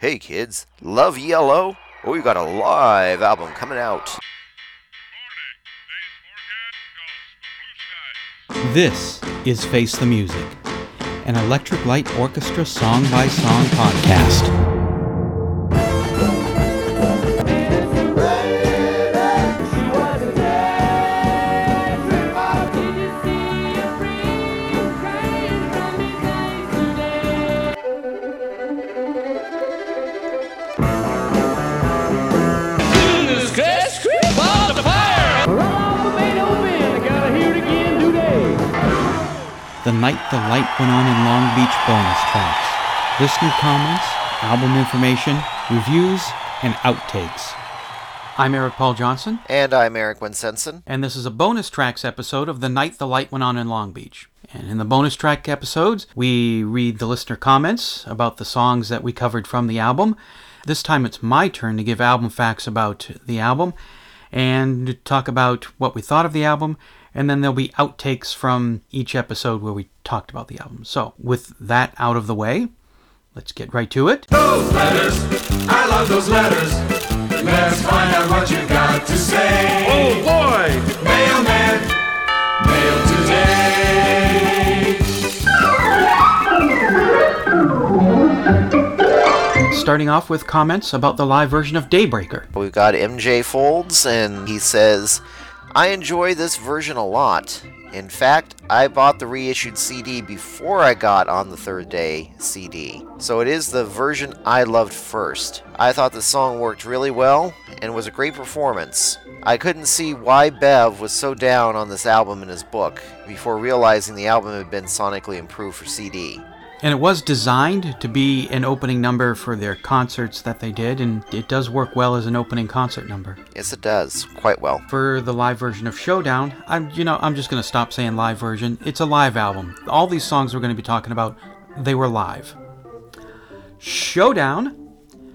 Hey kids, love Yellow? Oh, we got a live album coming out. This is Face the Music, an Electric Light Orchestra song by song podcast. Night the light went on in Long Beach bonus tracks. Listener comments, album information, reviews, and outtakes. I'm Eric Paul Johnson, And I'm Eric Winsenson. and this is a bonus tracks episode of The Night the Light Went On in Long Beach. And in the bonus track episodes, we read the listener comments about the songs that we covered from the album. This time it's my turn to give album facts about the album and talk about what we thought of the album. And then there'll be outtakes from each episode where we talked about the album. So, with that out of the way, let's get right to it. Those letters, I love those letters. Let's find out what you got to say. Oh boy! Mailman, mail today. Starting off with comments about the live version of Daybreaker. We've got MJ Folds, and he says, I enjoy this version a lot. In fact, I bought the reissued CD before I got on the third day CD. So it is the version I loved first. I thought the song worked really well and was a great performance. I couldn't see why Bev was so down on this album in his book before realizing the album had been sonically improved for CD. And it was designed to be an opening number for their concerts that they did, and it does work well as an opening concert number. Yes, it does. Quite well. For the live version of Showdown, I'm you know, I'm just gonna stop saying live version. It's a live album. All these songs we're gonna be talking about, they were live. Showdown,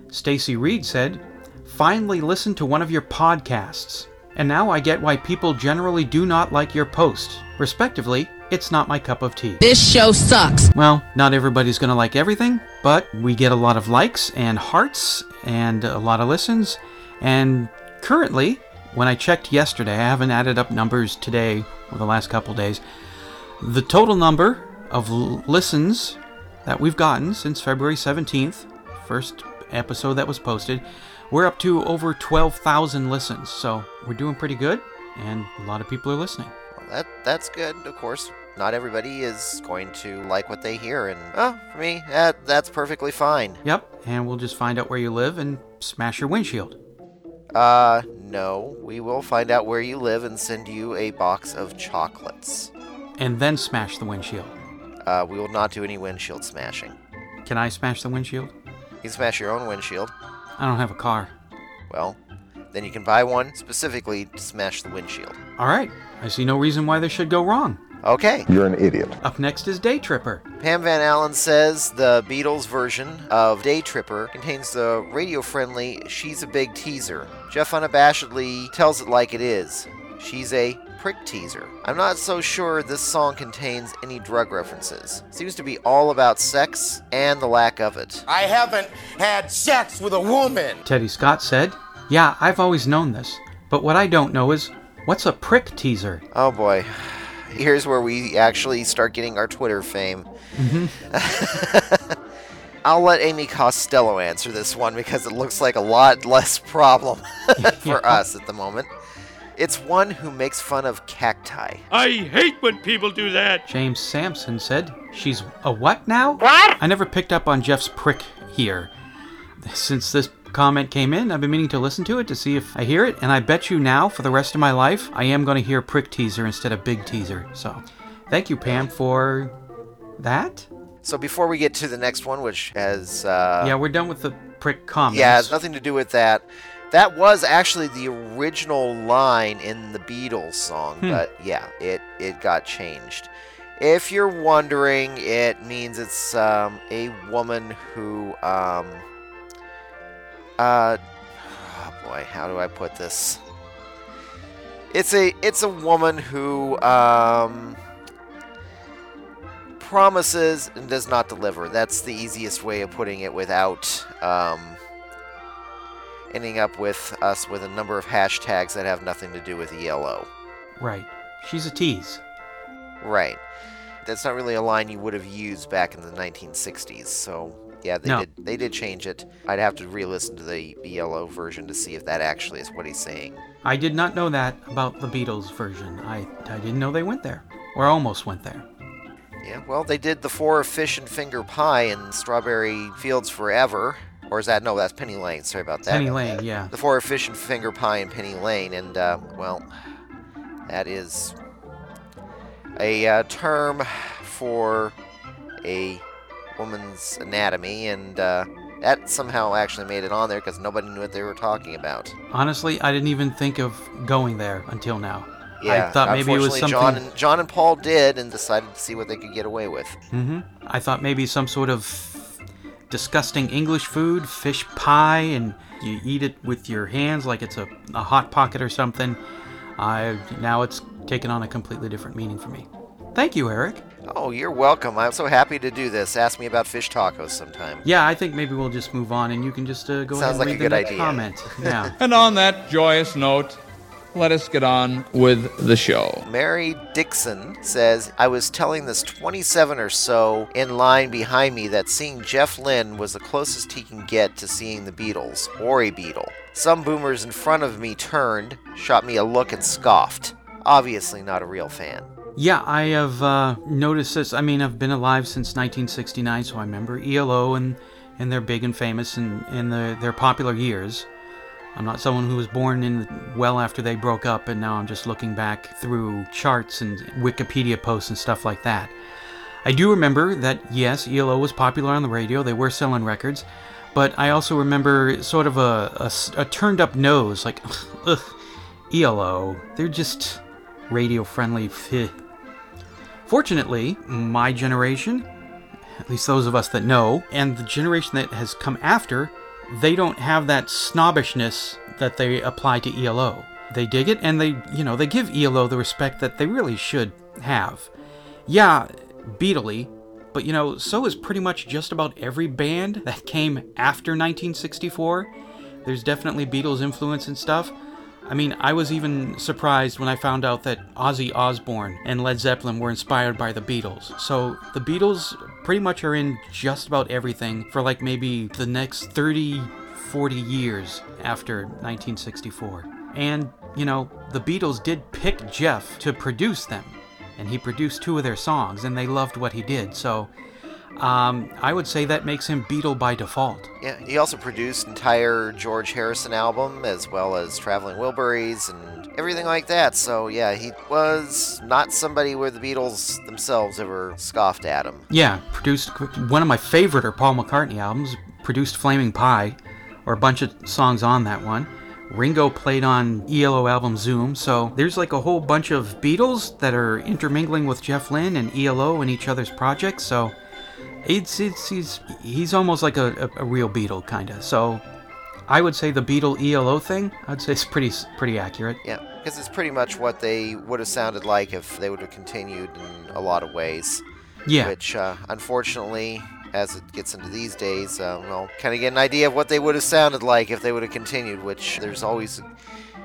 Stacy Reed said, finally listened to one of your podcasts. And now I get why people generally do not like your post. Respectively, it's not my cup of tea. This show sucks. Well, not everybody's going to like everything, but we get a lot of likes and hearts and a lot of listens. And currently, when I checked yesterday, I haven't added up numbers today or the last couple days. The total number of l- listens that we've gotten since February 17th, first episode that was posted, we're up to over 12,000 listens. So we're doing pretty good, and a lot of people are listening. That that's good. Of course, not everybody is going to like what they hear, and oh, for me, that that's perfectly fine. Yep, and we'll just find out where you live and smash your windshield. Uh, no, we will find out where you live and send you a box of chocolates. and then smash the windshield. Uh, we will not do any windshield smashing. Can I smash the windshield? You can smash your own windshield. I don't have a car. Well, then you can buy one specifically to smash the windshield. All right, I see no reason why this should go wrong. Okay. You're an idiot. Up next is Day Tripper. Pam Van Allen says the Beatles version of Day Tripper contains the radio friendly She's a Big Teaser. Jeff unabashedly tells it like it is. She's a prick teaser. I'm not so sure this song contains any drug references. Seems to be all about sex and the lack of it. I haven't had sex with a woman. Teddy Scott said, Yeah, I've always known this, but what I don't know is what's a prick teaser? Oh boy. Here's where we actually start getting our Twitter fame. Mm-hmm. I'll let Amy Costello answer this one because it looks like a lot less problem for us at the moment. It's one who makes fun of cacti. I hate when people do that. James Sampson said, She's a what now? What? I never picked up on Jeff's prick here. Since this comment came in, I've been meaning to listen to it to see if I hear it, and I bet you now, for the rest of my life, I am going to hear prick teaser instead of big teaser. So, thank you, Pam, for that. So before we get to the next one, which has uh, yeah, we're done with the prick comments. yeah, has nothing to do with that. That was actually the original line in the Beatles song, Hmm. but yeah, it it got changed. If you're wondering, it means it's um, a woman who um, uh, oh boy, how do I put this? It's a it's a woman who um, promises and does not deliver. That's the easiest way of putting it without um, ending up with us with a number of hashtags that have nothing to do with ELO. Right. She's a tease. Right. That's not really a line you would have used back in the 1960s. So yeah, they No. did they did change it. I'd have to re-listen to the ELO version to see if that actually is what he's saying. I did not know that about the Beatles version. I, I didn't know they went there. Or almost went there. Yeah, well, they did the four fish and finger pie in Strawberry Fields Forever. Or is that no? That's Penny Lane. Sorry about that. Penny Lane, yeah. The four fish and finger pie in Penny Lane, and uh, well, that is a uh, term for a woman's anatomy, and uh, that somehow actually made it on there because nobody knew what they were talking about. Honestly, I didn't even think of going there until now. Yeah, I thought maybe it was something. John and, John and Paul did, and decided to see what they could get away with. Mm-hmm. I thought maybe some sort of disgusting English food, fish pie, and you eat it with your hands like it's a, a hot pocket or something. I now it's taken on a completely different meaning for me. Thank you, Eric. Oh, you're welcome. I'm so happy to do this. Ask me about fish tacos sometime. Yeah, I think maybe we'll just move on, and you can just uh, go Sounds ahead and like a read the good next idea. comment. Yeah. And on that joyous note, let us get on with the show. Mary Dixon says, I was telling this 27 or so in line behind me that seeing Jeff Lynne was the closest he can get to seeing the Beatles, or a Beatle. Some boomers in front of me turned, shot me a look, and scoffed. Obviously not a real fan. Yeah, I have uh, noticed this. I mean, I've been alive since 1969, so I remember ELO and and they're big and famous in in the, their popular years. I'm not someone who was born in well after they broke up, and now I'm just looking back through charts and Wikipedia posts and stuff like that. I do remember that yes, ELO was popular on the radio; they were selling records, but I also remember sort of a a turned up nose, like, ugh, ELO. They're just radio friendly. Fortunately, my generation, at least those of us that know, and the generation that has come after, they don't have that snobbishness that they apply to ELO. They dig it and they, you know, they give ELO the respect that they really should have. Yeah, Beatley, but you know, so is pretty much just about every band that came after 1964. There's definitely Beatles influence and stuff. I mean, I was even surprised when I found out that Ozzy Osbourne and Led Zeppelin were inspired by the Beatles. So the Beatles pretty much are in just about everything for like maybe the next 30, 40 years after 1964. And, you know, the Beatles did pick Jeff to produce them. And he produced two of their songs, and they loved what he did. So um, I would say that makes him Beatle by default. Yeah, he also produced entire George Harrison album as well as Traveling Wilburys and everything like that. So yeah, he was not somebody where the Beatles themselves ever scoffed at him. Yeah, produced one of my favorite are Paul McCartney albums. Produced Flaming Pie, or a bunch of songs on that one. Ringo played on ELO album Zoom, so there's like a whole bunch of Beatles that are intermingling with Jeff Lynne and ELO in each other's projects. So it's it's he's he's almost like a, a, a real Beatle kind of. So I would say the Beatle ELO thing, I'd say it's pretty pretty accurate. Yeah, because it's pretty much what they would have sounded like if they would have continued in a lot of ways. Yeah, Which, uh, unfortunately, as it gets into these days, uh, well, kind of get an idea of what they would have sounded like if they would have continued. Which there's always,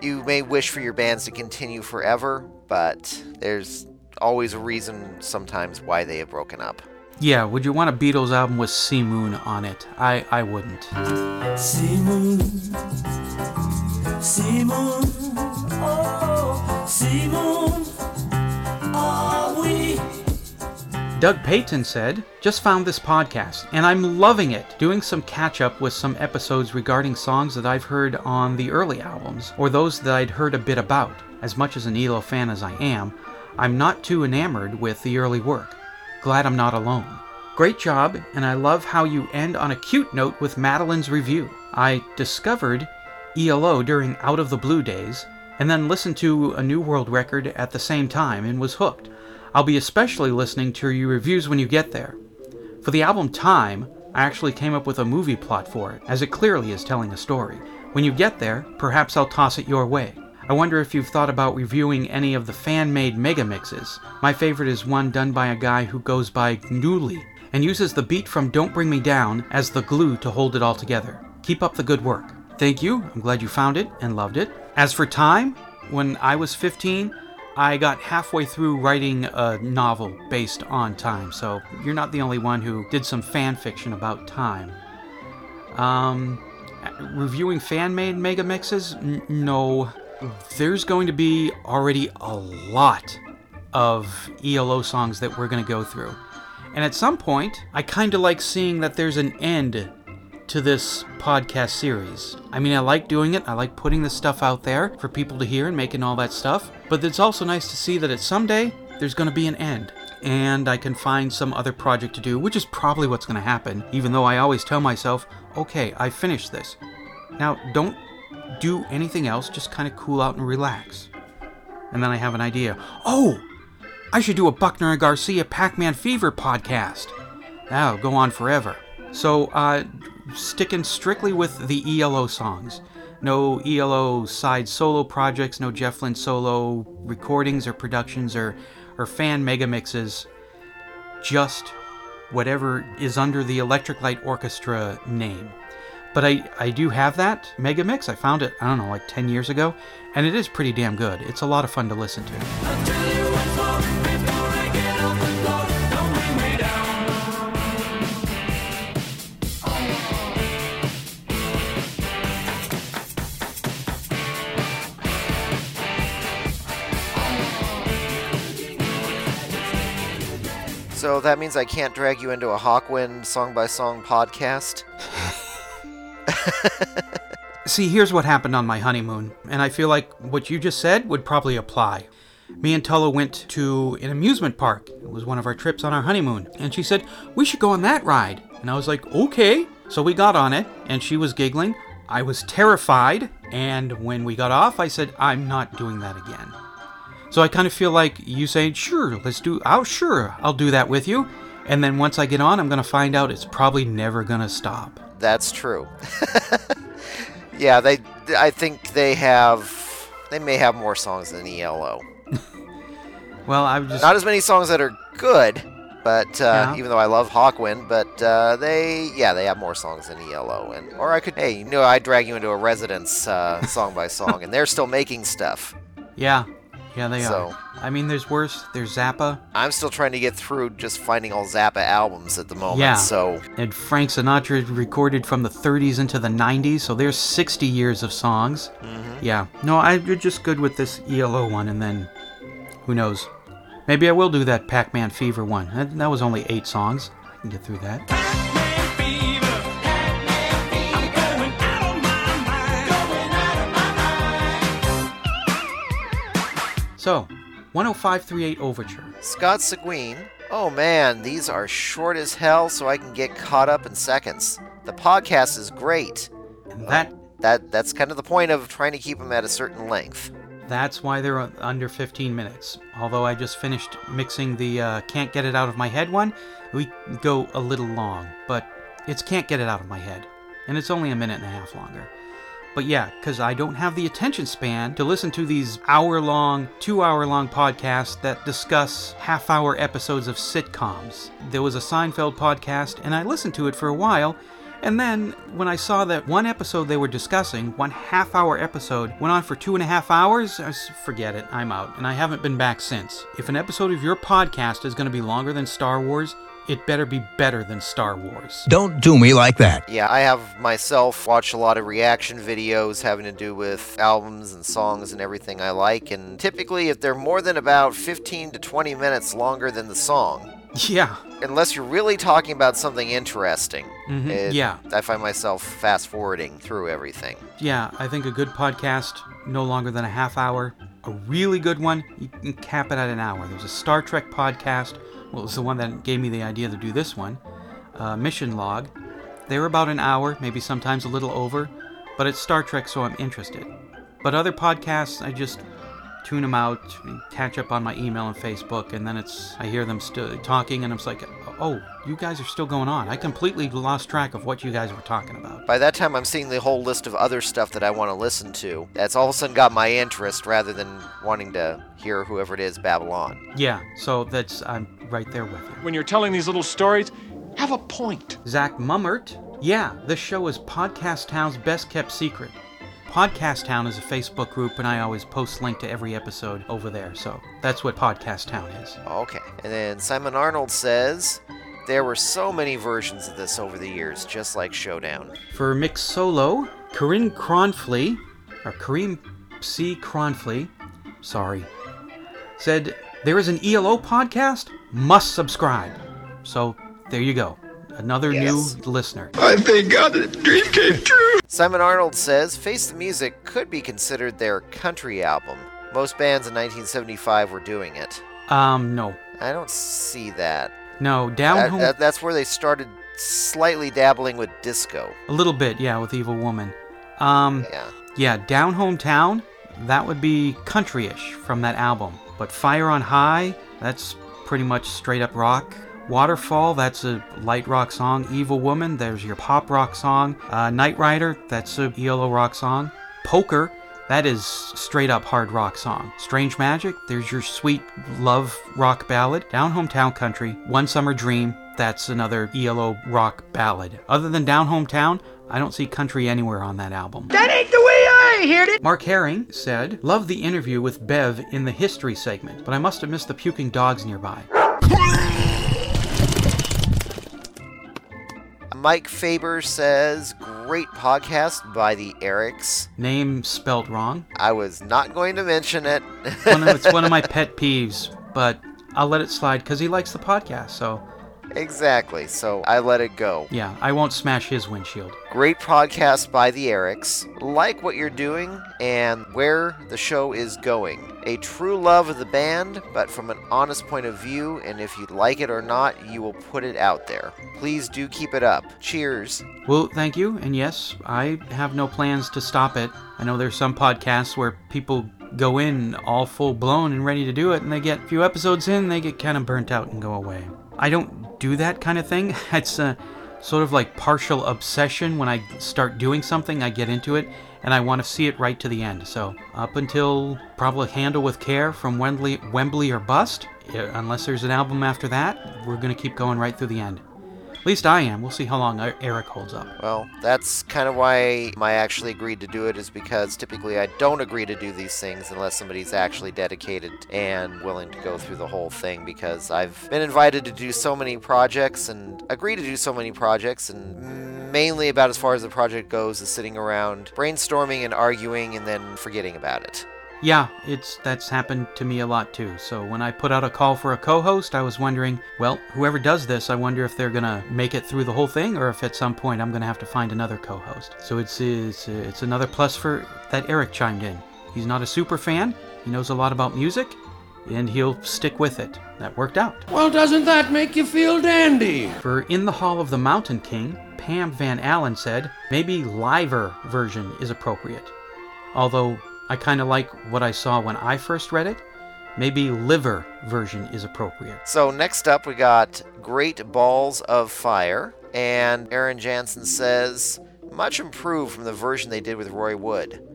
you may wish for your bands to continue forever, but there's always a reason sometimes why they have broken up. Yeah. Would you want a Beatles album with Sea Moon on it? I I wouldn't. Simon, Simon, oh, Simon, are we? Doug Payton said, Just found this podcast, and I'm loving it. Doing some catch up with some episodes regarding songs that I've heard on the early albums, or those that I'd heard a bit about. As much as an ELO fan as I am, I'm not too enamored with the early work. Glad I'm not alone. Great job, and I love how you end on a cute note with Madeline's review. I discovered ELO during Out of the Blue days, and then listened to a New World record at the same time and was hooked. I'll be especially listening to your reviews when you get there. For the album Time, I actually came up with a movie plot for it, as it clearly is telling a story. When you get there, perhaps I'll toss it your way. I wonder if you've thought about reviewing any of the fan made mega mixes. My favorite is one done by a guy who goes by Newly and uses the beat from Don't Bring Me Down as the glue to hold it all together. Keep up the good work. Thank you. I'm glad you found it and loved it. As for time, when I was 15, I got halfway through writing a novel based on time, so you're not the only one who did some fan fiction about time. Um, reviewing fan made mega mixes? N- no. There's going to be already a lot of ELO songs that we're going to go through. And at some point, I kind of like seeing that there's an end to this podcast series. I mean, I like doing it, I like putting this stuff out there for people to hear and making all that stuff, but it's also nice to see that at someday there's going to be an end. And I can find some other project to do, which is probably what's going to happen, even though I always tell myself, okay, I finished this. Now, don't do anything else, just kind of cool out and relax. And then I have an idea. Oh, I should do a Buckner and Garcia Pac Man Fever podcast. That'll go on forever. So, uh, sticking strictly with the ELO songs. No ELO side solo projects, no Jeff Lynne solo recordings or productions or, or fan mega mixes. Just whatever is under the Electric Light Orchestra name. But I, I do have that mega mix. I found it, I don't know, like 10 years ago, and it is pretty damn good. It's a lot of fun to listen to. So that means I can't drag you into a Hawkwind song by song podcast? See, here's what happened on my honeymoon, and I feel like what you just said would probably apply. Me and Tulla went to an amusement park. It was one of our trips on our honeymoon, and she said, We should go on that ride. And I was like, Okay. So we got on it, and she was giggling. I was terrified, and when we got off, I said, I'm not doing that again. So I kind of feel like you saying, Sure, let's do, oh, sure, I'll do that with you. And then once I get on, I'm going to find out it's probably never going to stop. That's true. yeah, they. I think they have. They may have more songs than ELO. Well, I'm just. Not as many songs that are good, but uh, Yeah. even though I love Hawkwind, but uh, they, yeah, they have more songs than ELO. And or I could, hey, you know, I'd drag you into a Residents uh, song by song, and they're still making stuff. Yeah, yeah, they So- are. I mean, there's worse. There's Zappa, I'm still trying to get through just finding all Zappa albums at the moment. Yeah. So and Frank Sinatra recorded from the 30s into the 90s, so there's 60 years of songs. Mm-hmm. Yeah, no, I'm just good with this ELO one, and then who knows? Maybe I will do that Pac-Man Fever one. That, that was only eight songs. I can get through that. So, 10538 Overture. Scott Seguin. Oh man, these are short as hell, so I can get caught up in seconds. The podcast is great. And that That that's kind of the point of trying to keep them at a certain length. That's why they're uh, under 15 minutes. Although I just finished mixing the uh, Can't Get It Out of My Head one, we go a little long, but it's Can't Get It Out of My Head. And it's only a minute and a half longer. But yeah, because I don't have the attention span to listen to these hour long, two hour long podcasts that discuss half hour episodes of sitcoms. There was a Seinfeld podcast, and I listened to it for a while, and then, when I saw that one episode they were discussing, one half hour episode, went on for two and a half hours, I s- forget it, I'm out. And I haven't been back since. If an episode of your podcast is going to be longer than Star Wars, it better be better than Star Wars. Don't do me like that. Yeah, I have myself watched a lot of reaction videos having to do with albums and songs and everything I like, and typically if they're more than about 15 to 20 minutes longer than the song, Yeah, unless you're really talking about something interesting, Mhm, it- yeah. I find myself fast forwarding through everything. yeah, I think a good podcast, no longer than a half hour. A really good one, you can cap it at an hour. There's a Star Trek podcast. Well, it was the one that gave me the idea to do this one. Uh, Mission Log. They were about an hour, maybe sometimes a little over, but it's Star Trek, so I'm interested. But other podcasts, I just tune them out, catch up on my email and Facebook, and then it's I hear them st- talking, and I'm like, oh, you guys are still going on. I completely lost track of what you guys were talking about. By that time, I'm seeing the whole list of other stuff that I want to listen to. That's all of a sudden got my interest rather than wanting to hear whoever it is babble on. Yeah, so that's I'm right there with you. When you're telling these little stories, have a point. Zach Mummert. Yeah, this show is Podcast Town's best kept secret. Podcast Town is a Facebook group, and I always post link to every episode over there. So that's what Podcast Town is. Okay. And then Simon Arnold says there were so many versions of this over the years, just like Showdown. For Mik's Solo, Corinne Cronfley, or Kareem C. Cronfley, sorry, said there is an ELO podcast. Must subscribe. So there you go. Another Yes. new listener. I thank God that the dream came true. Simon Arnold says Face the Music could be considered their country album. Most bands in 1975 were doing it. Um, no. I don't see that. No, down That- home. that- that's where they started slightly dabbling with disco. A little bit, yeah, with Evil Woman. Um, Yeah. yeah, Down Hometown, that would be countryish from that album. But Fire on High, that's pretty much straight up rock. Waterfall, that's a light rock song. Evil Woman, there's your pop rock song. Uh, Night Rider, that's a ELO rock song. Poker, that is straight up hard rock song. Strange Magic, there's your sweet love rock ballad. Down Hometown Country, One Summer Dream, that's another ELO rock ballad. Other than Down Hometown, I don't see country anywhere on that album. That ain't the way I heard it. Mark Herring said, Love the interview with Bev in the history segment, but I must have missed the puking dogs nearby. Mike Faber says, great podcast by the Erics. Name spelt wrong. I was not going to mention it. One of, it's one of my pet peeves, but I'll let it slide because he likes the podcast, so exactly, so I let it go. yeah, I won't smash his windshield. Great podcast by the Erics. Like what you're doing and where the show is going. A true love of the band, but from an honest point of view, and if you like it or not, you will put it out there. Please do keep it up. Cheers. Well, thank you, and yes, I have no plans to stop it. I know there's some podcasts where people go in all full blown and ready to do it, and they get a few episodes in, they get kind of burnt out and go away. I don't do that kind of thing. It's a sort of like partial obsession. When I start doing something, I get into it, and I want to see it right to the end. So up until probably Handle with Care from Wembley, Wembley or Bust, unless there's an album after that, we're gonna keep going right through the end. At least I am. We'll see how long Eric holds up. Well, that's kind of why I actually agreed to do it, is because typically I don't agree to do these things unless somebody's actually dedicated and willing to go through the whole thing. Because I've been invited to do so many projects and agree to do so many projects, and mainly about as far as the project goes is sitting around brainstorming and arguing and then forgetting about it. Yeah, it's that's happened to me a lot too. So when I put out a call for a co-host, I was wondering, well, whoever does this, I wonder if they're gonna make it through the whole thing, or if at some point I'm gonna have to find another co-host. So it's it's it's another plus for that Eric chimed in. He's not a super fan. He knows a lot about music, and he'll stick with it. That worked out. Well, doesn't that make you feel dandy? For In the Hall of the Mountain King, Pam Van Allen said maybe liver version is appropriate. Although I kind of like what I saw when I first read it, maybe liver version is appropriate. So next up, we got Great Balls of Fire, and Aaron Jansen says, much improved from the version they did with Roy Wood.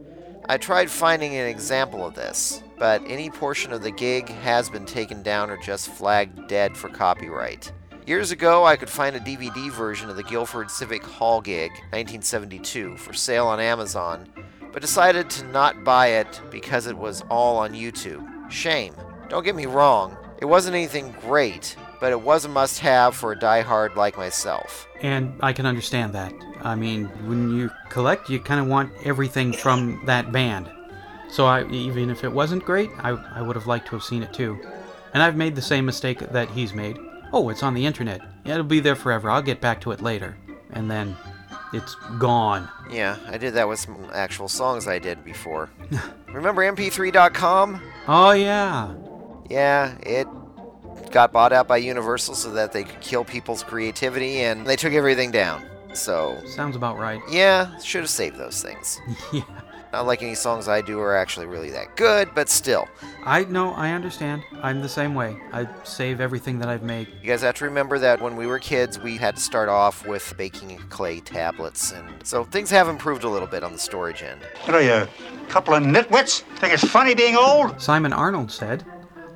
I tried finding an example of this, but any portion of the gig has been taken down or just flagged dead for copyright. Years ago, I could find a DVD version of the Guildford Civic Hall gig, 1972, for sale on Amazon, but decided to not buy it because it was all on YouTube. Shame. Don't get me wrong, it wasn't anything great, but it was a must have for a diehard like myself. And I can understand that. I mean, when you collect, you kind of want everything from that band. So I, even if it wasn't great, I, I would have liked to have seen it too. And I've made the same mistake that he's made. Oh, it's on the internet. It'll be there forever. I'll get back to it later. And then it's gone. Yeah, I did that with some actual songs I did before. Remember mp3.com? Oh, yeah. Yeah, it got bought out by Universal so that they could kill people's creativity and they took everything down. So, Sounds about right. yeah, should have saved those things. yeah. Not like any songs I do are actually really that good, but still. I know, I understand. I'm the same way. I save everything that I've made. You guys have to remember that when we were kids, we had to start off with baking clay tablets, and so things have improved a little bit on the storage end. What are you, a couple of nitwits? Think it's funny being old? Simon Arnold said,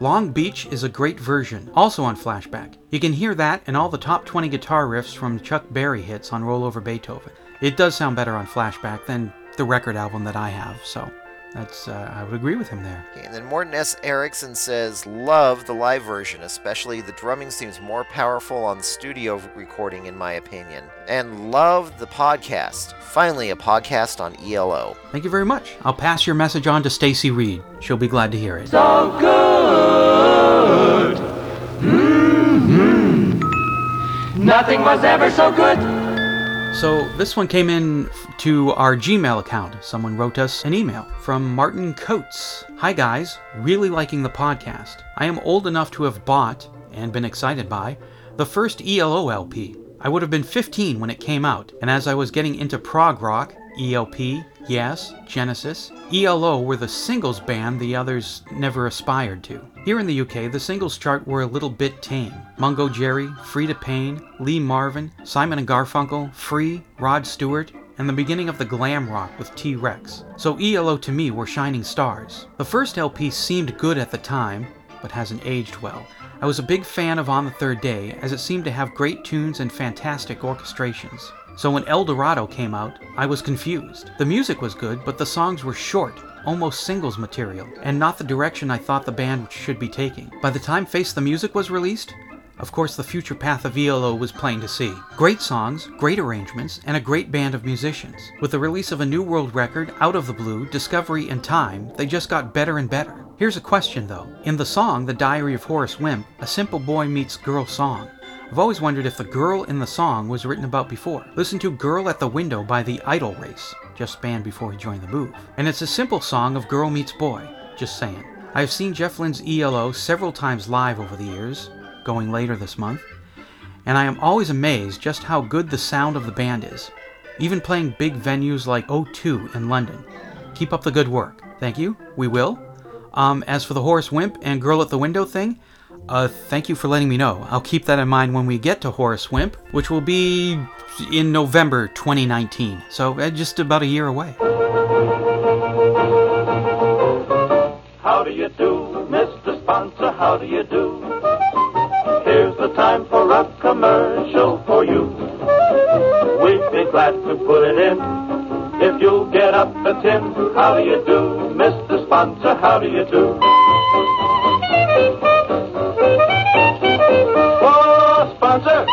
Long Beach is a great version, also on Flashback. You can hear that and all the top 20 guitar riffs from Chuck Berry hits on Roll Over Beethoven. It does sound better on Flashback than the record album that I have, so that's uh, I would agree with him there. Okay, and then Morton S. Erickson says, Love the live version, especially the drumming seems more powerful on studio recording, in my opinion. And love the podcast. Finally, a podcast on ELO. Thank you very much. I'll pass your message on to Stacy Reed. She'll be glad to hear it. So good. Mm-hmm. Nothing was ever so good. So this one came in to our Gmail account. Someone wrote us an email from Martin Coates. Hi guys, really liking the podcast. I am old enough to have bought and been excited by the first ELO LP. I would have been 15 when it came out, and as I was getting into prog rock, ELP, Yes, Genesis, ELO were the singles band the others never aspired to. Here in the UK, the singles chart were a little bit tame. Mungo Jerry, Freda Payne, Lee Marvin, Simon and Garfunkel, Free, Rod Stewart, and the beginning of the glam rock with T Rex. So ELO to me were shining stars. The first LP seemed good at the time, but hasn't aged well. I was a big fan of On the Third Day, as it seemed to have great tunes and fantastic orchestrations. So when El Dorado came out, I was confused. The music was good, but the songs were short, almost singles material, and not the direction I thought the band should be taking. By the time Face the Music was released, of course, the future path of ELO was plain to see. Great songs, great arrangements, and a great band of musicians. With the release of a new world record, Out of the Blue, Discovery, and Time, they just got better and better. Here's a question though. In the song, The Diary of Horace Wimp, a simple boy meets girl song. I've always wondered if the girl in the song was written about before. Listen to Girl at the Window by the Idle Race, just band before he joined the move. And it's a simple song of girl meets boy, just saying. I have seen Jeff Lynne's ELO several times live over the years, going later this month, and I am always amazed just how good the sound of the band is, even playing big venues like O2 in London. Keep up the good work. Thank you. We will. Um, as for the Horace Wimp and Girl at the Window thing, uh, thank you for letting me know. I'll keep that in mind when we get to Horace Wimp, which will be in November 2019, so uh, just about a year away. How do you do, Mr. Sponsor? How do you do? Here's the time for a commercial for you. We'd be glad to put it in if you'll get up a tin. How do you do, Mr. Sponsor? How do you do? Sponsor!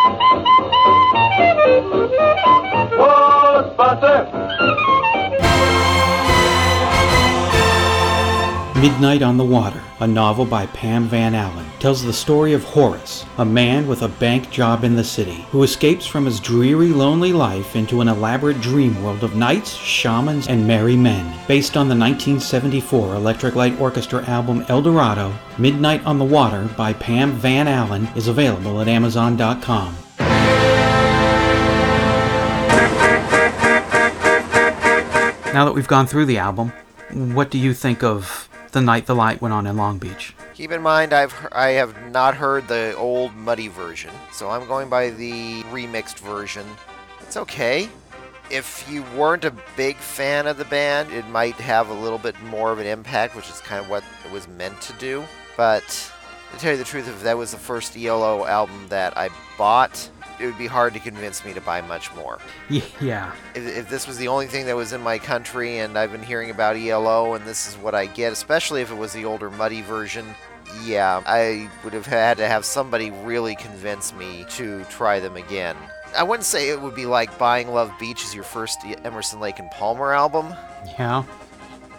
Whoa, sponsor! Midnight on the Water, a novel by Pam Van Allen, tells the story of Horace, a man with a bank job in the city, who escapes from his dreary, lonely life into an elaborate dream world of knights, shamans, and merry men. Based on the 1974 Electric Light Orchestra album El Dorado, Midnight on the Water by Pam Van Allen is available at Amazon.com. Now that we've gone through the album, what do you think of The Night the Light Went On in Long Beach? Keep in mind, I've I have not heard the old muddy version, so I'm going by the remixed version. It's okay. If you weren't a big fan of the band, it might have a little bit more of an impact, which is kind of what it was meant to do. But to tell you the truth, if that was the first ELO album that I bought, it would be hard to convince me to buy much more. Yeah. If, if this was the only thing that was in my country and I've been hearing about ELO and this is what I get, especially if it was the older muddy version, yeah, I would have had to have somebody really convince me to try them again. I wouldn't say it would be like buying Love Beach as your first Emerson Lake and Palmer album, Yeah.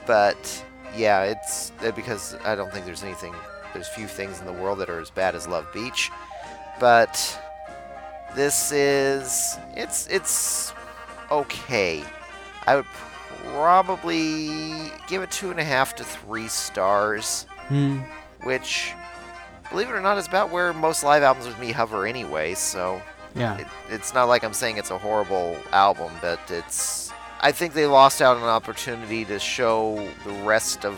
but yeah, it's uh, because I don't think there's anything, there's few things in the world that are as bad as Love Beach, but this is it's it's okay. I would probably give it two and a half to three stars, Hmm. which, believe it or not, is about where most live albums with me hover anyway. So Yeah. it, it's not like I'm saying it's a horrible album, but it's I think they lost out on an opportunity to show the rest of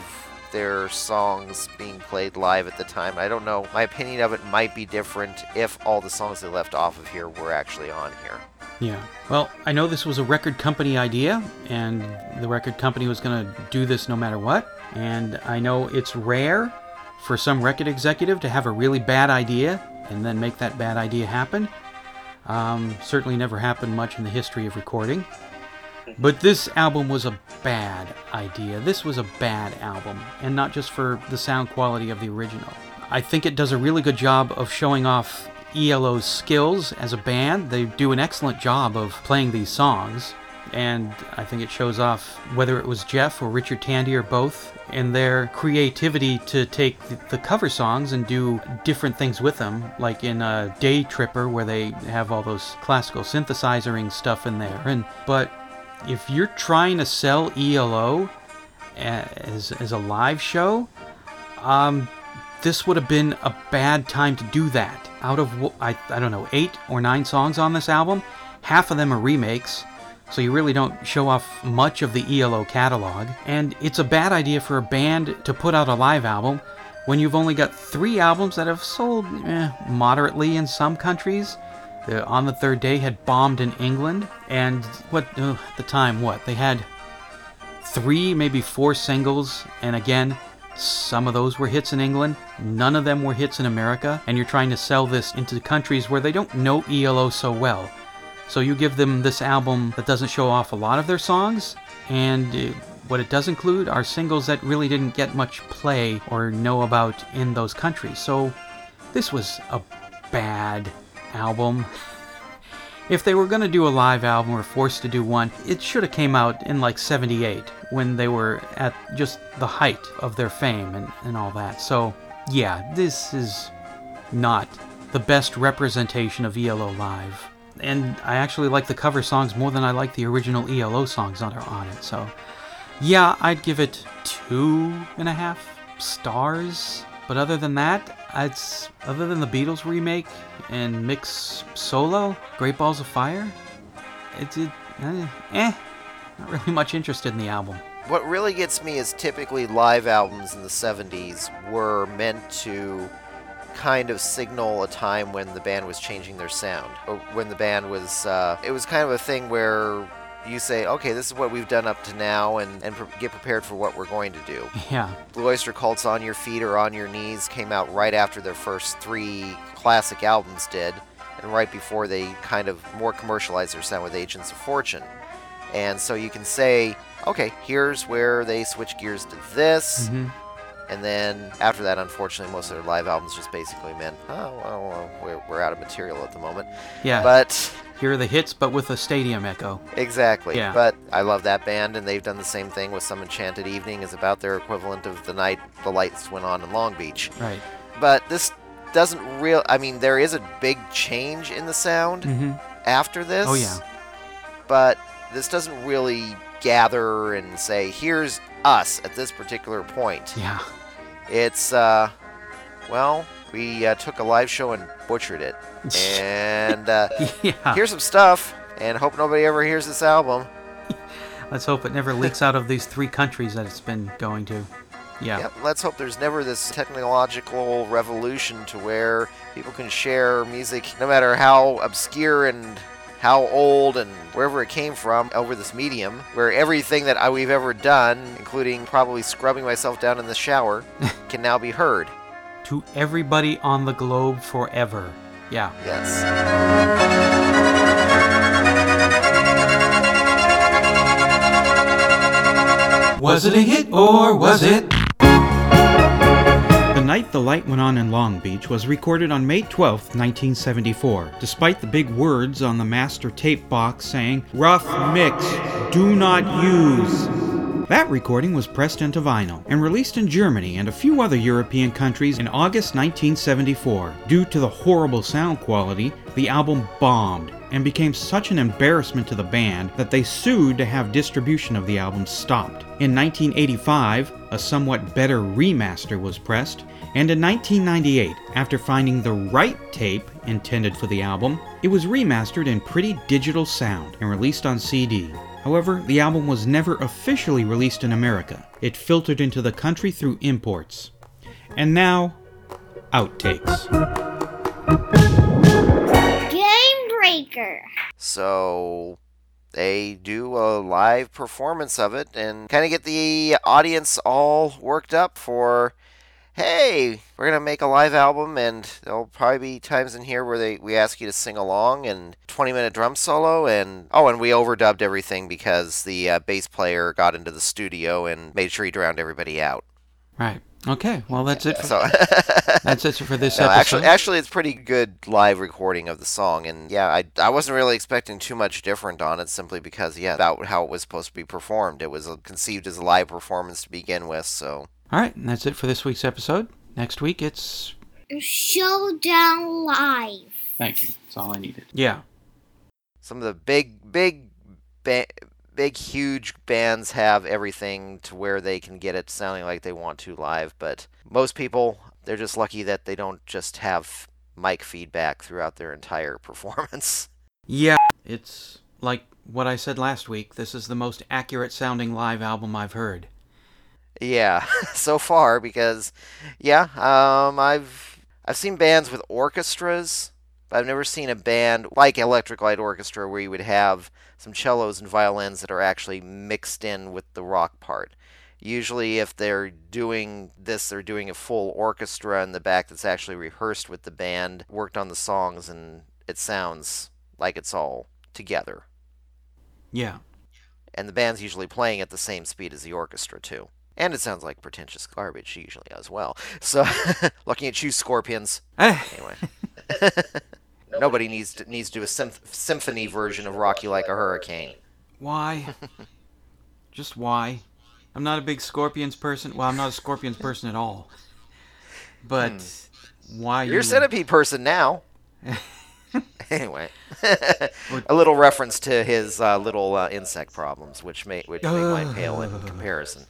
their songs being played live at the time. I don't know. My opinion of it might be different if all the songs they left off of here were actually on here. Yeah. Well, I know this was a record company idea, and the record company was going to do this no matter what. And I know it's rare for some record executive to have a really bad idea and then make that bad idea happen. Um, certainly never happened much in the history of recording. But this album was a bad idea. This was a bad album, and not just for the sound quality of the original. I think it does a really good job of showing off ELO's skills as a band. They do an excellent job of playing these songs, and I think it shows off whether it was Jeff or Richard Tandy or both and their creativity to take the cover songs and do different things with them, like in a Day Tripper where they have all those classical synthesizing stuff in there. And but if you're trying to sell ELO as, as a live show, um, this would have been a bad time to do that. Out of, I, I don't know, eight or nine songs on this album, half of them are remakes, so you really don't show off much of the ELO catalog. And it's a bad idea for a band to put out a live album when you've only got three albums that have sold eh, moderately in some countries the On the Third Day had bombed in England, and what uh, at the time what they had three, maybe four singles, and again, some of those were hits in England, none of them were hits in America, and you're trying to sell this into countries where they don't know ELO so well. So you give them this album that doesn't show off a lot of their songs, and uh, what it does include are singles that really didn't get much play or know about in those countries. So this was a bad album. If they were going to do a live album or forced to do one, it should have came out in like 78 when they were at just the height of their fame and, and all that. So, yeah, this is not the best representation of ELO live. And I actually like the cover songs more than I like the original ELO songs are on it. So, yeah, I'd give it two and a half stars. But other than that, it's other than the Beatles remake and Mik's solo, Great Balls of Fire. It's it, eh, eh, not really much interested in the album. What really gets me is typically live albums in the 70s were meant to kind of signal a time when the band was changing their sound or when the band was uh, it was kind of a thing where you say, okay, this is what we've done up to now, and, and pre- get prepared for what we're going to do. Yeah. Blue Oyster Cult's On Your Feet or On Your Knees came out right after their first three classic albums did, and right before they kind of more commercialized their sound with Agents of Fortune. And so you can say, okay, here's where they switch gears to this. Mm-hmm. And then after that, unfortunately, most of their live albums just basically meant, oh, well, well we're, we're out of material at the moment. Yeah. But here are the hits, but with a stadium echo. Exactly. Yeah. But I love that band, and they've done the same thing with Some Enchanted Evening, is about their equivalent of the night the lights went on in Long Beach. Right. But this doesn't real. I mean, there is a big change in the sound mm-hmm. after this. Oh yeah. But this doesn't really gather and say, "Here's us at this particular point." Yeah. It's uh, well, we uh, took a live show and butchered it, and uh, yeah. here's some stuff, and hope nobody ever hears this album. Let's hope it never leaks out of these three countries that it's been going to. Yeah. Yep, let's hope there's never this technological revolution to where people can share music, no matter how obscure and how old and wherever it came from, over this medium, where everything that I, we've ever done, including probably scrubbing myself down in the shower, can now be heard. To everybody on the globe forever. Yeah. Yes. Was it a hit or was it? The Night the Light Went On in Long Beach was recorded on May 12, 1974, despite the big words on the master tape box saying, Rough mix, do not use. That recording was pressed into vinyl and released in Germany and a few other European countries in August 1974. Due to the horrible sound quality, the album bombed and became such an embarrassment to the band that they sued to have distribution of the album stopped. In 1985, a somewhat better remaster was pressed, and in 1998, after finding the right tape intended for the album, it was remastered in pretty digital sound and released on CD. However, the album was never officially released in America. It filtered into the country through imports. And now, outtakes. Game Breaker. So they do a live performance of it and kind of get the audience all worked up for hey we're gonna make a live album and there'll probably be times in here where they we ask you to sing along and 20 minute drum solo and oh and we overdubbed everything because the uh, bass player got into the studio and made sure he drowned everybody out Right. Okay. Well, that's it. For, so that's it for this no, episode. actually actually it's pretty good live recording of the song and yeah I, I wasn't really expecting too much different on it simply because yeah about how it was supposed to be performed it was conceived as a live performance to begin with so All right, and that's it for this week's episode. Next week, it's. Showdown Live. Thank you. That's all I needed. Yeah. some of the big big ba- big huge bands have everything to where they can get it sounding like they want to live but most people they're just lucky that they don't just have mic feedback throughout their entire performance Yeah. It's like what I said last week. This is the most accurate sounding live album I've heard. Yeah, so far because yeah, um, I've I've seen bands with orchestras, but I've never seen a band like Electric Light Orchestra where you would have some cellos and violins that are actually mixed in with the rock part. Usually, if they're doing this, they're doing a full orchestra in the back that's actually rehearsed with the band, worked on the songs, and it sounds like it's all together. Yeah. And the band's usually playing at the same speed as the orchestra, too. And it sounds like pretentious garbage usually as well. So, looking at you, Scorpions. anyway, nobody needs to needs to do a symph- symphony version of Rock You Like a Hurricane." Why? Just why? I'm not a big Scorpions person. Well, I'm not a Scorpions person at all. But why You're a centipede person now. anyway, a little reference to his uh, little uh, insect problems, which may which make mine pale in comparison.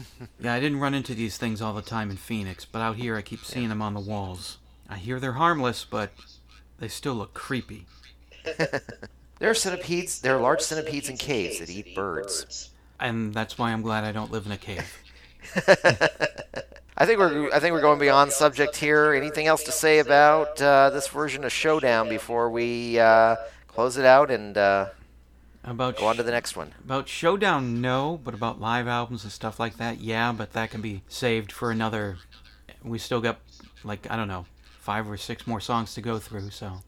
Yeah, I didn't run into these things all the time in Phoenix, but out here I keep seeing them on the walls. I hear they're harmless, but they still look creepy. There are centipedes. There are large centipedes in caves that eat birds. And that's why I'm glad I don't live in a cave. I think we're I think we're going beyond subject here. Anything else to say about uh, this version of Showdown before we uh, close it out and uh, About go on to the next one? About Showdown, no, but about live albums and stuff like that, yeah, but that can be saved for another. We still got, like, I don't know, five or six more songs to go through, so.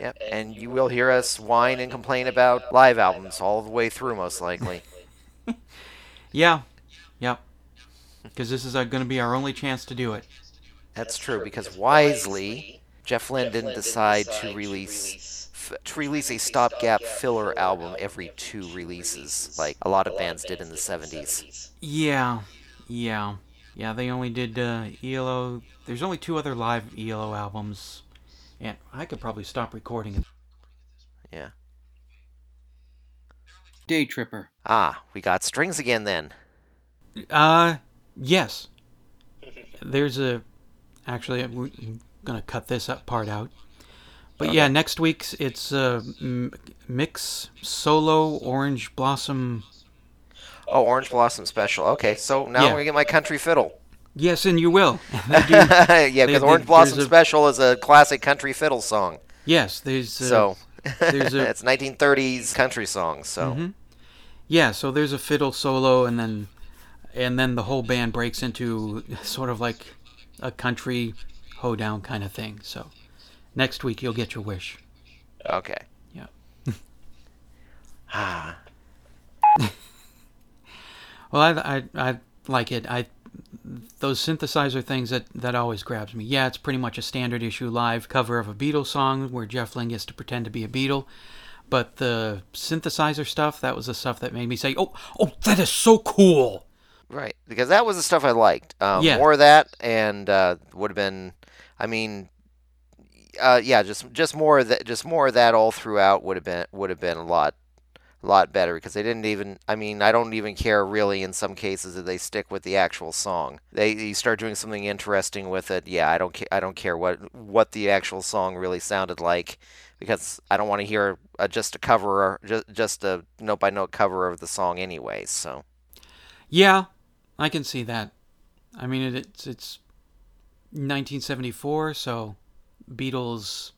Yep, and you will hear us whine and complain about live albums all the way through, most likely. Yeah, yep. Because this is uh, going to be our only chance to do it. That's true because wisely, Jeff Lynne didn't decide to release to release a stopgap filler album every two releases, like a lot of bands did in the 70s. Yeah, yeah. Yeah, they only did uh, ELO. There's only two other live ELO albums. And I could probably stop recording it. Yeah. Day Tripper. Ah, we got strings again then. Uh, yes. There's a. Actually, I'm gonna cut this up part out. But yeah, next week's it's uh, Mik's Solo orange blossom. Oh, Orange Blossom Special. Okay, so now Yeah. I'm gonna get my country fiddle. Yes, and you will. Yeah, because Orange Blossom a- Special is a classic country fiddle song. Yes, there's. Uh, So there's a it's 1930s country song. So Mhm. Yeah, so there's a fiddle solo, and then and then the whole band breaks into sort of like a country hoedown kind of thing. So next week you'll get your wish. okay. Yeah. Ah, Well, I, I, I like it. I those synthesizer things that that always grabs me. Yeah, it's pretty much a standard issue live cover of a Beatles song where Jeff Lynne gets to pretend to be a Beatle. But the synthesizer stuff, that was the stuff that made me say, "Oh, oh, that is so cool." right. Because that was the stuff I liked. Um, Yeah. More of that, and uh, would have been. I mean, uh, yeah, just just more of that, just more of that all throughout would have been would have been a lot, a lot better because they didn't even I mean I don't even care really in some cases that they stick with the actual song. They you start doing something interesting with it. Yeah, I don't ca- I don't care what what the actual song really sounded like because I don't want to hear a, just a cover or just just a note by note cover of the song anyway. So Yeah, I can see that. I mean it, it's it's 1974, so Beatles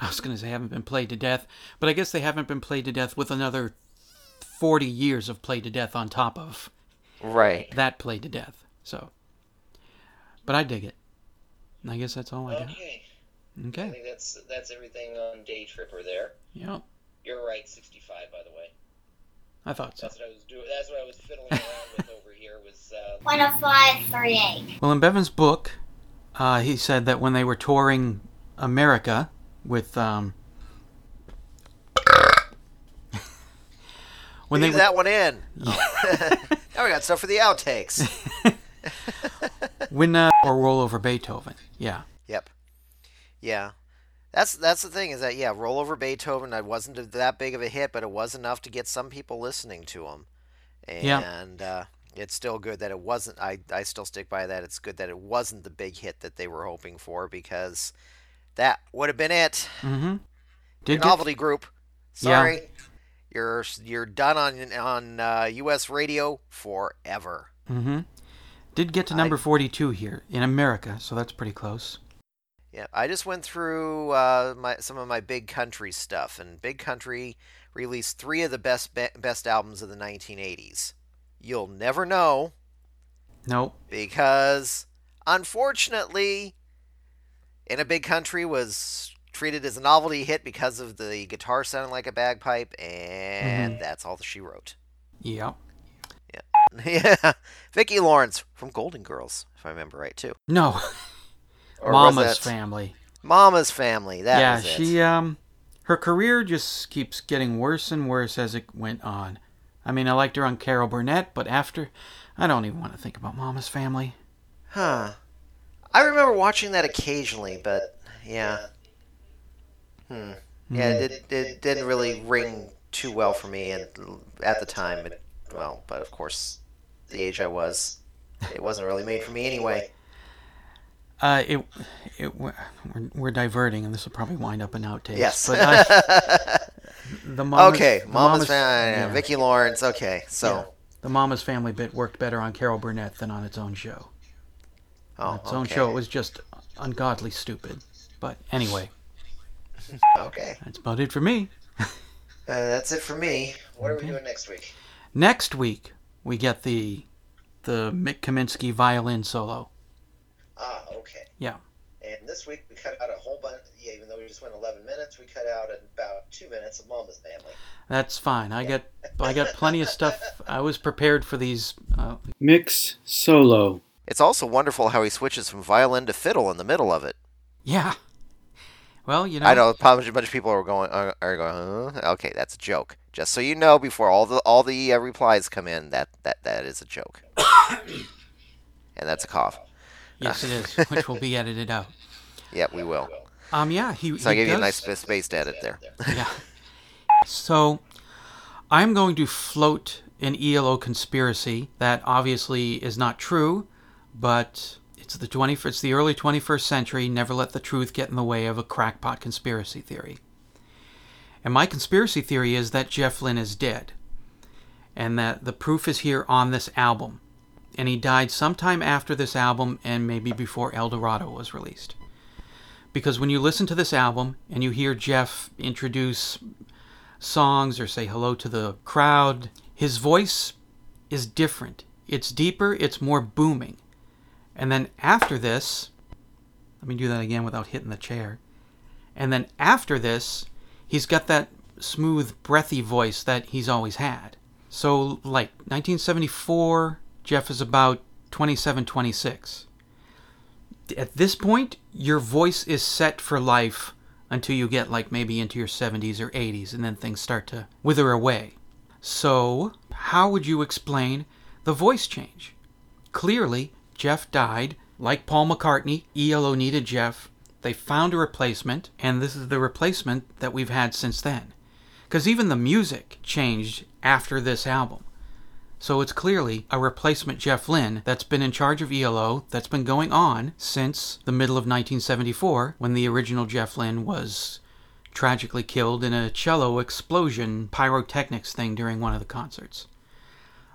I was going to say haven't been played to death, but I guess they haven't been played to death with another 40 years of played to death on top of right that played to death. So, but I dig it. I guess that's all I got. Okay. Okay. I think that's that's everything on Day Tripper there. Yep. You're right, 65 by the way. I thought so. That's what I was doing. That's what I was fiddling around with over here was uh 10538. Well, in Bevan's book, uh, he said that when they were touring America with um, when Leave they that one in. now we got stuff for the outtakes. when uh, or roll over Beethoven. Yeah. Yep. Yeah. That's that's the thing is that yeah, roll over Beethoven. I wasn't that big of a hit, but it was enough to get some people listening to him. And uh, it's still good that it wasn't. I I still stick by that. It's good that it wasn't the big hit that they were hoping for because that would have been it. Mm-hmm. Your Did get, novelty group. Yeah. Sorry. You're you're done on on uh, U.S. radio forever. mm-hmm. Did get to number 42 here in America, so that's pretty close. Yeah, I just went through uh, my some of my big country stuff, and Big Country released three of the best be- best albums of the 1980s. You'll never know Nope. because, unfortunately, in a Big Country was treated as a novelty hit because of the guitar sounding like a bagpipe, and that's all that she wrote. Yep. yeah, yeah. Vicki Lawrence from Golden Girls, if I remember right too. No. Or Mama's family. Mama's Family. That yeah, she um her career just keeps getting worse and worse as it went on. I mean, I liked her on Carol Burnett, but after I don't even want to think about Mama's family. Huh. I remember watching that occasionally, but yeah. Hmm. Yeah, it, it, it didn't really ring too well for me and at the time. It, well, but of course, the age I was, it wasn't really made for me anyway. Uh, it, it we're, we're diverting, and this will probably wind up an outtake. Yes. But uh, the Mama's, okay, the Mama's, family, yeah. Vicki Lawrence. Okay, so Yeah. the Mama's family bit worked better on Carol Burnett than on its own show. oh, its own show, it was just ungodly stupid. But anyway, Okay, that's about it for me. uh, that's it for me. What are we doing next week? Next week we get the the Mik Kaminski violin solo. Ah, okay. Yeah. And this week we cut out a whole bunch. Yeah, even though we just went 11 minutes, we cut out about two minutes of Mama's Family. That's fine. I got I got plenty of stuff. I was prepared for these. Uh, Mik's Solo. It's also wonderful how he switches from violin to fiddle in the middle of it. yeah. Well, you know. I know a bunch, of people are going are, are going. Huh? Okay, that's a joke. Just so you know, before all the all the uh, replies come in, that that that is a joke. and that's a cough. Yes, it is, which will be edited out. Yeah, we will. Um, yeah, he. So I he gave you a nice sp- space to edit there. Yeah. So, I'm going to float an ELO conspiracy that obviously is not true, but it's the 21st, it's the early 21st century. Never let the truth get in the way of a crackpot conspiracy theory. And my conspiracy theory is that Jeff Lynne is dead, and that the proof is here on this album. And he died sometime after this album and maybe before Eldorado was released. Because when you listen to this album and you hear Jeff introduce songs or say hello to the crowd, his voice is different. It's deeper, it's more booming. And then after this, let me do that again without hitting the chair. And then after this, he's got that smooth, breathy voice that he's always had. So, like 1974, Jeff is about 27, 26. At this point, your voice is set for life until you get like maybe into your 70s or 80s, and then things start to wither away. So, how would you explain the voice change? Clearly, Jeff died. Like Paul McCartney, ELO needed Jeff. They found a replacement, and this is the replacement that we've had since then. Because even the music changed after this album. So it's clearly a replacement Jeff Lynne that's been in charge of ELO that's been going on since the middle of 1974 when the original Jeff Lynne was tragically killed in a cello explosion pyrotechnics thing during one of the concerts.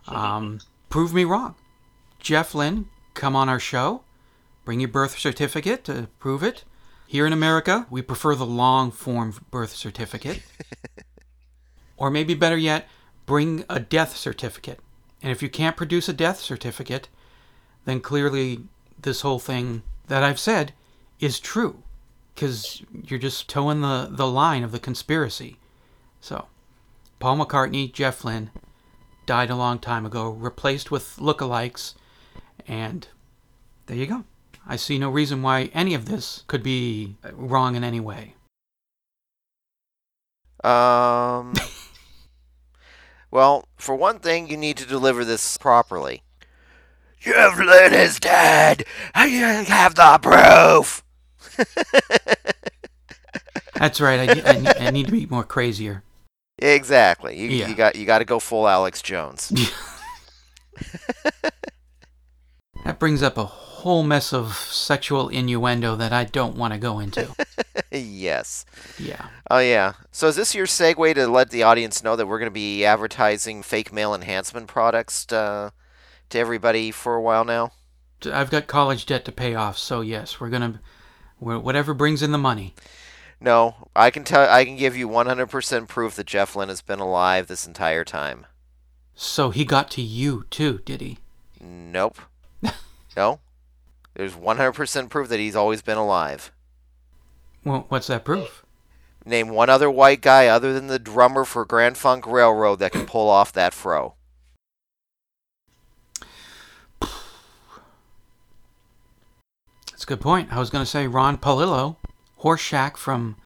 Um, prove me wrong. Jeff Lynne, come on our show. Bring your birth certificate to prove it. Here in America, we prefer the long form birth certificate. or maybe better yet, bring a death certificate. And if you can't produce a death certificate, then clearly this whole thing that I've said is true. Because you're just towing the, the line of the conspiracy. So, Paul McCartney, Jeff Lynne, died a long time ago, replaced with lookalikes, and there you go. I see no reason why any of this could be wrong in any way. Um. well, for one thing, you need to deliver this properly. Jeff Lynne is dead. I have the proof. That's right. I, I, I, need to be more crazier. Exactly. You, Yeah. you got you got to go full Alex Jones. That brings up a whole mess of sexual innuendo that I don't want to go into. yes. Yeah. Oh yeah. So is this your segue to let the audience know that we're going to be advertising fake male enhancement products uh, to everybody for a while now? I've got college debt to pay off, so yes, we're gonna, whatever brings in the money. No, I can tell. I can give you 100% proof that Jeff Lynne has been alive this entire time. So he got to you too, did he? Nope. no. There's 100% proof that he's always been alive. Well, what's that proof? Name one other white guy other than the drummer for Grand Funk Railroad that can pull off that fro. That's a good point. I was gonna say Ron Palillo, Horshack from,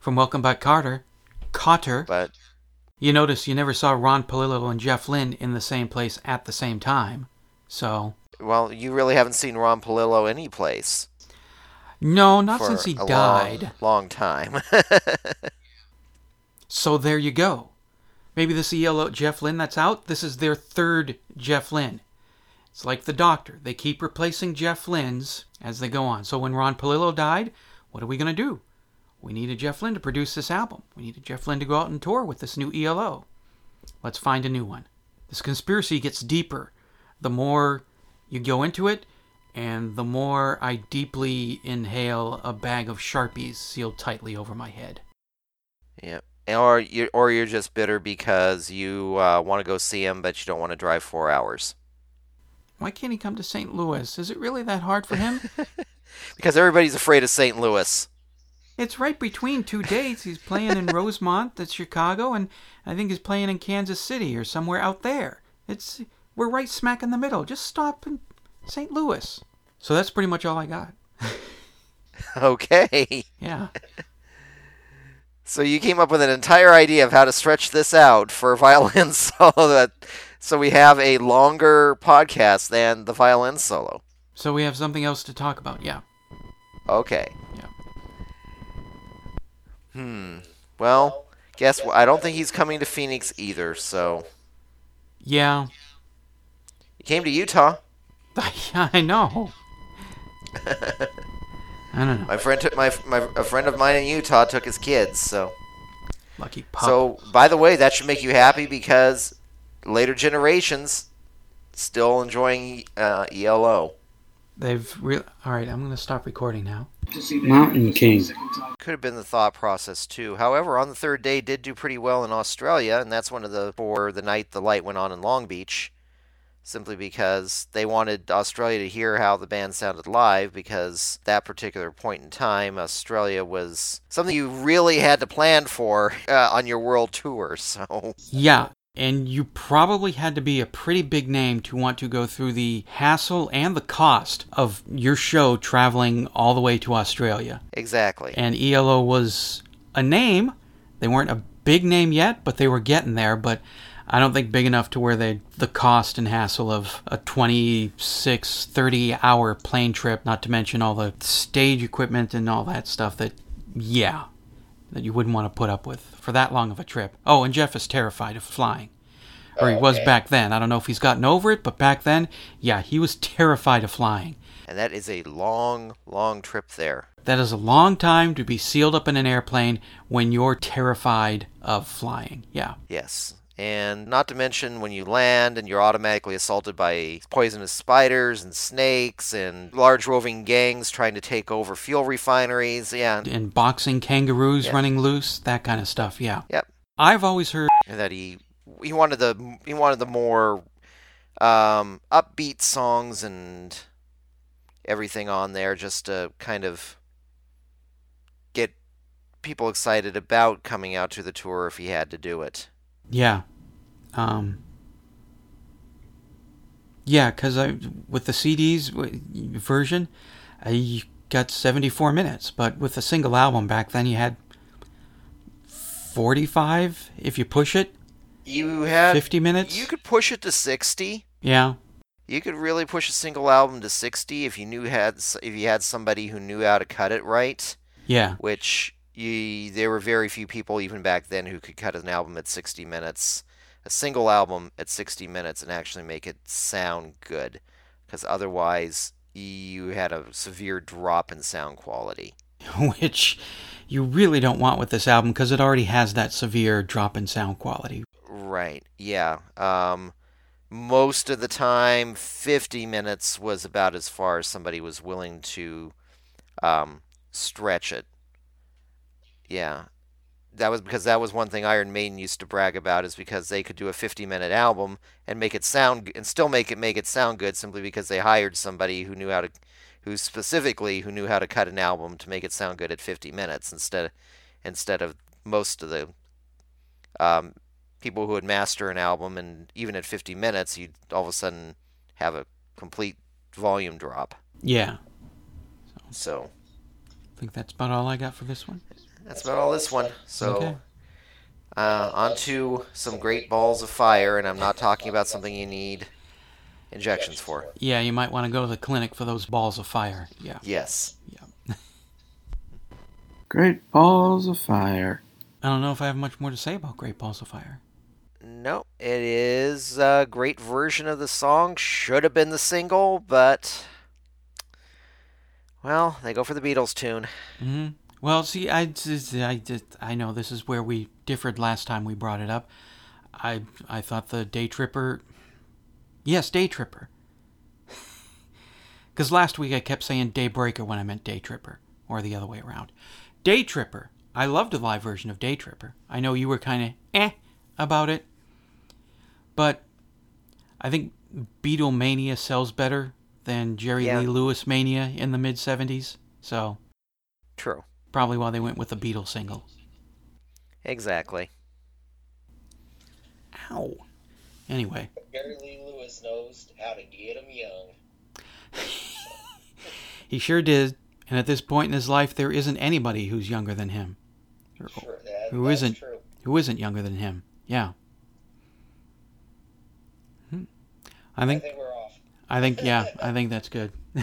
from Welcome Back Carter, Cotter. But you notice you never saw Ron Palillo and Jeff Lynne in the same place at the same time. So well, you really haven't seen Ron Palillo any place. no, not since he died. Long, long time. So there you go. Maybe this ELO Jeff Lynne that's out, this is their third Jeff Lynne. It's like the doctor. They keep replacing Jeff Lynne's as they go on. So when Ron Palillo died, what are we going to do? We need a Jeff Lynne to produce this album. We need a Jeff Lynne to go out and tour with this new ELO. Let's find a new one. This conspiracy gets deeper the more you go into it, and the more I deeply inhale a bag of Sharpies sealed tightly over my head. Yep. Or you or you're just bitter because you uh, want to go see him, but you don't want to drive four hours. Why can't he come to St. Louis? Is it really that hard for him? Because everybody's afraid of St. Louis. it's right between two dates. He's playing in Rosemont, that's Chicago, and I think he's playing in Kansas City or somewhere out there. It's we're right smack in the middle. Just stop in St. Louis. So that's pretty much all I got. Okay. Yeah. So you came up with an entire idea of how to stretch this out for a violin solo that so we have a longer podcast than the violin solo. So we have something else to talk about. Yeah. Okay. Yeah. Hmm. Well, guess what? I don't think he's coming to Phoenix either, so Yeah. He came to Utah. I know. I don't know. My friend took my my a friend of mine in Utah took his kids, so Lucky pup. So, by the way, that should make you happy because later generations still enjoying uh, ELO. They've real. All right, I'm gonna stop recording now. Mountain King. Could have been the thought process too. However, on the third day, did do pretty well in Australia, and that's one of the for the night the light went on in Long Beach, simply because they wanted Australia to hear how the band sounded live. Because that particular point in time, Australia was something you really had to plan for uh, on your world tour. So Yeah, and you probably had to be a pretty big name to want to go through the hassle and the cost of your show traveling all the way to Australia. exactly. And ELO was a name. They weren't a big name yet, but they were getting there. But I don't think big enough to where they the cost and hassle of a 26, 30 hour plane trip, not to mention all the stage equipment and all that stuff that, yeah, that you wouldn't want to put up with for that long of a trip. Oh, and Jeff is terrified of flying. Or he Oh, was back then. I don't know if he's gotten over it, but back then, yeah, he was terrified of flying. And that is a long, long trip there. That is a long time to be sealed up in an airplane when you're terrified of flying. Yeah. Yes. And not to mention when you land and you're automatically assaulted by poisonous spiders and snakes and large roving gangs trying to take over fuel refineries. Yeah. And boxing kangaroos Yeah. running loose, that kind of stuff. Yeah. Yep. I've always heard that he he wanted the he wanted the more um, upbeat songs and everything on there just to kind of get people excited about coming out to the tour if he had to do it. Yeah. Um. Yeah, because I with the CDs version, I got 74 minutes, but with a single album back then, you had 45 if you push it. You had 50 minutes. You could push it to 60. Yeah. You could really push a single album to 60 if you knew had if you had somebody who knew how to cut it right. Yeah. Which you, there were very few people even back then who could cut an album at 60 minutes, a single album at 60 minutes, and actually make it sound good. Because otherwise, you had a severe drop in sound quality. Which you really don't want with this album because it already has that severe drop in sound quality. Right. Yeah. Um, most of the time, 50 minutes was about as far as somebody was willing to um, stretch it. Yeah. That was because that was one thing Iron Maiden used to brag about is because they could do a 50 minute album and make it sound and still make it make it sound good simply because they hired somebody who knew how to who specifically who knew how to cut an album to make it sound good at 50 minutes instead instead of most of the um, people who would master an album and even at 50 minutes you'd all of a sudden have a complete volume drop Yeah. so I think that's about all I got for this one. That's about all this one so Okay. uh, on to some great balls of fire and i'm not talking about something you need injections for Yeah, you might want to go to the clinic for those balls of fire. Yeah. yes Yeah. Great balls of fire. I don't know if I have much more to say about Great Balls of Fire. no it is a great version of the song should have been the single but well they go for the beatles tune hmm Well, see, I just, I just, I know this is where we differed last time we brought it up. I, I thought the Day Tripper, yes, Day Tripper. Because last week I kept saying Daybreaker when I meant Day Tripper, or the other way around. Day Tripper. I loved the live version of Day Tripper. I know you were kind of eh about it, but I think Beatlemania sells better than Jerry Yeah. Lee Lewis Mania in the mid '70s. So true Probably why they went with the Beatles single. exactly Ow. Anyway, Jerry Lee Lewis knows how to get 'em young. he sure did. And at this point in his life, there isn't anybody who's younger than him. Or- Sure, that- who that's isn't true. who isn't younger than him. Yeah. Hmm. I think I think we're off. I think yeah, I think that's good.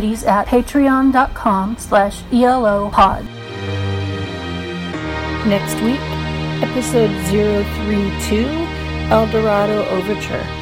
goodies at patreon.com slash elopod. Next week, episode 032, Eldorado Overture.